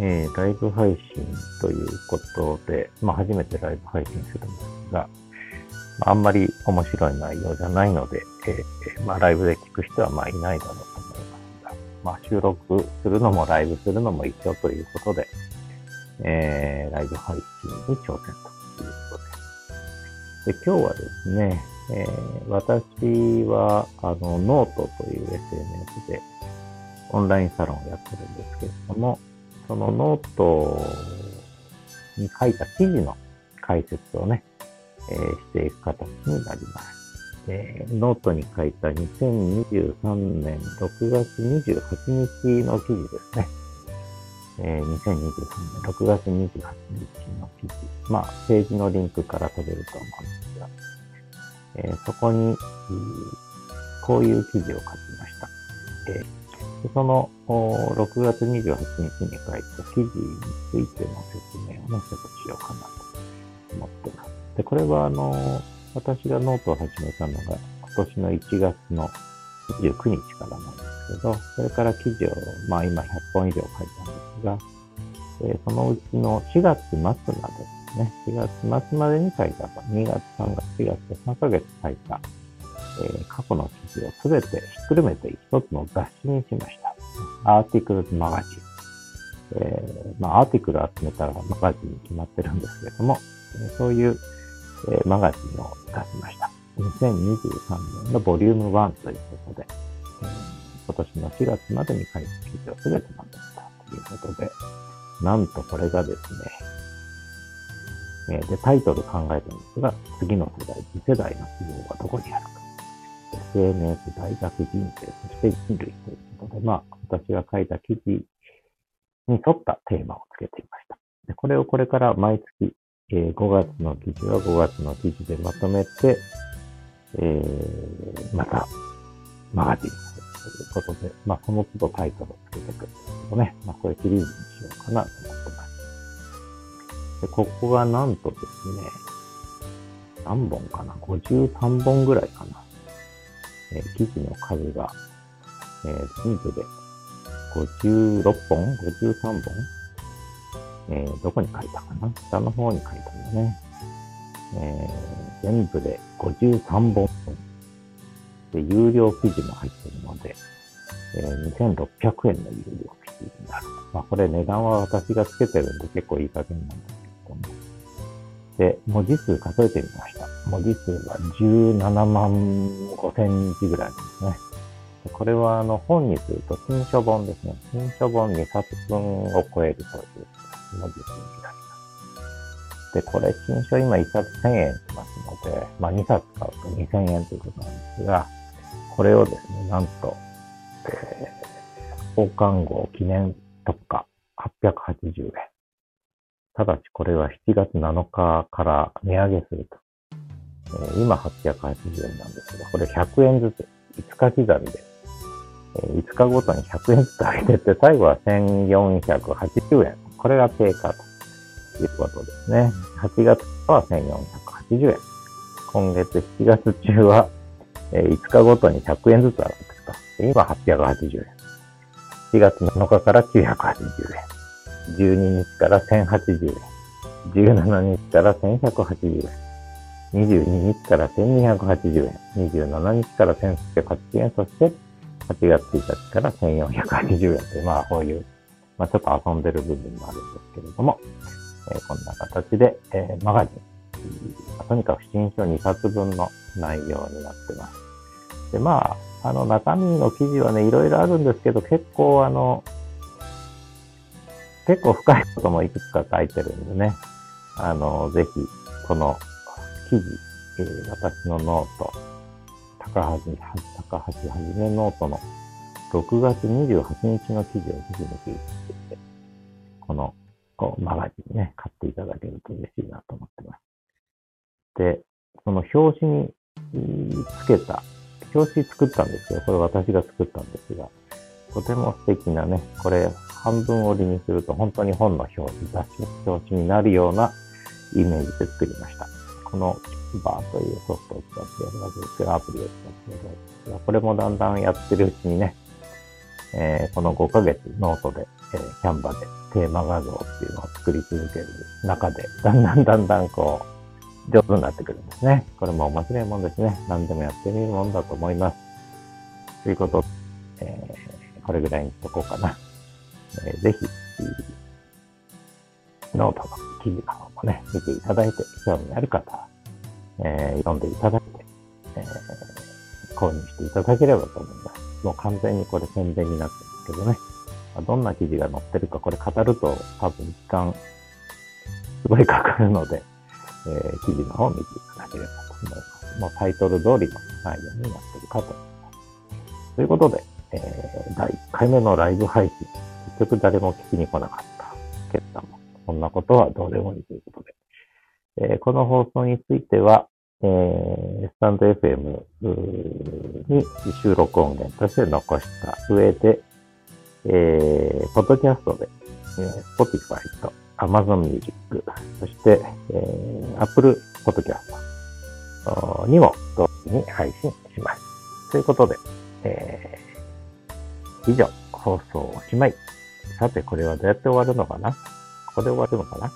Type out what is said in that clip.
えー、ライブ配信ということで、まあ初めてライブ配信するんですが、あんまり面白い内容じゃないので、えー、まあライブで聞く人はまあいないだろうと思いますが、まあ収録するのもライブするのも一緒ということで、えー、ライブ配信に挑戦ということで。で、今日はですね、えー、私は、あの、ノートという SNS でオンラインサロンをやってるんですけれども、そのノートに書いた記事の解説をね、えー、していく形になります。えー、ノートに書いた2023年6月28日の記事ですね。えー、2023年6月28日の記事。まあ、ページのリンクから飛べると思うんですが、えー、そこに、こういう記事を書きました。えーその6月28日に書いた記事についての説明をね、ちょっとしようかなと思ってます。で、これはあの、私がノートを始めたのが今年の1月の29日からなんですけど、それから記事を、まあ今100本以上書いたんですが、え、そのうちの4月末までですね、4月末までに書いた、2月、3月、4月と3ヶ月書いたえ、過去の記事をすべてひっくるめて一つの雑誌にしました。アーティクルズマガジン。えー、まあ、アーティクル集めたらマガジンに決まってるんですけれども、え、そういう、え、マガジンを出しました。2023年のボリューム1ということで、えー、今年の4月までに書いた記事をすべてまとめたということで、なんとこれがですね、えー、で、タイトル考えたんですが、次の世代、次世代の企業はどこにあるか。SNS、大学人生、そして人類ということで、まあ、私が書いた記事に沿ったテーマをつけていました。でこれをこれから毎月、えー、5月の記事は5月の記事でまとめて、えー、また、マガジンということで、まあ、その都度タイトルをつけていくんですけどね、まあ、これシリーズにしようかなと思ってます。で、ここがなんとですね、何本かな ?53 本ぐらいかな。えー、記事の数が、えー、全部で56本 ?53 本？えー、どこに書いたかな？下の方に書いたんだね。えー、全部で53本。で、有料記事も入ってるので、えー、2600円の有料記事になる。まあ、これ値段は私がつけてるんで結構いい加減なんですけども。で、文字数数えてみました。文字数が17万5千字ぐらいですね。これはあの本にすると新書本ですね。新書本2冊分を超えるという文字数になります。で、これ新書今1冊1000円しますので、まあ2冊買うと2000円ということなんですが、これをですね、なんと、えー、交換号記念特価880円。ただしこれは7月7日から値上げすると。え今880円なんですけど、これ100円ずつ、5日刻みで、え5日ごとに100円ずつ上げてって、最後は1480円。これが定価ということですね。8月は1480円。今月7月中は、え5日ごとに100円ずつ上がっていくと。今880円。7月7日から980円。12日から1080円。17日から1180円。22日から1280円、27日から1880円、そして8月1日から1480円という、まあこういう、まあちょっと遊んでる部分もあるんですけれども、えー、こんな形で、えー、マガジン、とにかく新書2冊分の内容になってます。で、まあ、あの中身の記事はね、いろいろあるんですけど、結構あの、結構深いこともいくつか書いてるんでね、あの、ぜひ、この記事、えー、私のノート、高橋、高橋はじめノートの6月28日の記事をぜひ見ていただいて、このこうマガジンね、買っていただけると嬉しいなと思ってます。で、その表紙につけた、表紙作ったんですよ。これ私が作ったんですが、とても素敵なね、これ半分折りにすると本当に本の表紙、雑誌の表紙になるようなイメージで作りました。このバーというソフトを使ってやるわけですけど、アプリを使ってやるわけですが、これもだんだんやってるうちにね、えー、この5ヶ月ノートで、えー、 Canva でテーマ画像っていうのを作り続ける中で、だんだんだんだんこう、上手になってくるんですね。これも面白いもんですね。何でもやってみるもんだと思います。ということで、えー、これぐらいにしとこうかな。えー、ぜひ、ノートの記事の方もね、見ていただいて、興味ある方は、えー、読んでいただいて、えー、購入していただければと思います。もう完全にこれ宣伝になってるんですけどね。どんな記事が載ってるか、これ語ると多分時間すごいかかるので、えー、記事の方を見ていただければと思います。もうタイトル通りの内容になってるかと思います。ということで、えー、第1回目のライブ配信、結局誰も聞きに来なかったけれども、そんなことはどうでもいいということで、えー、この放送については、えー、スタンド FM に収録音源として残した上で、えー、ポッドキャストで、えー、Spotify と Amazon Music、そして、えー、Apple Podcast にも同時に配信します。ということで、えー、以上、放送おしまい。さて、これはどうやって終わるのかな？ここで終わるのかな？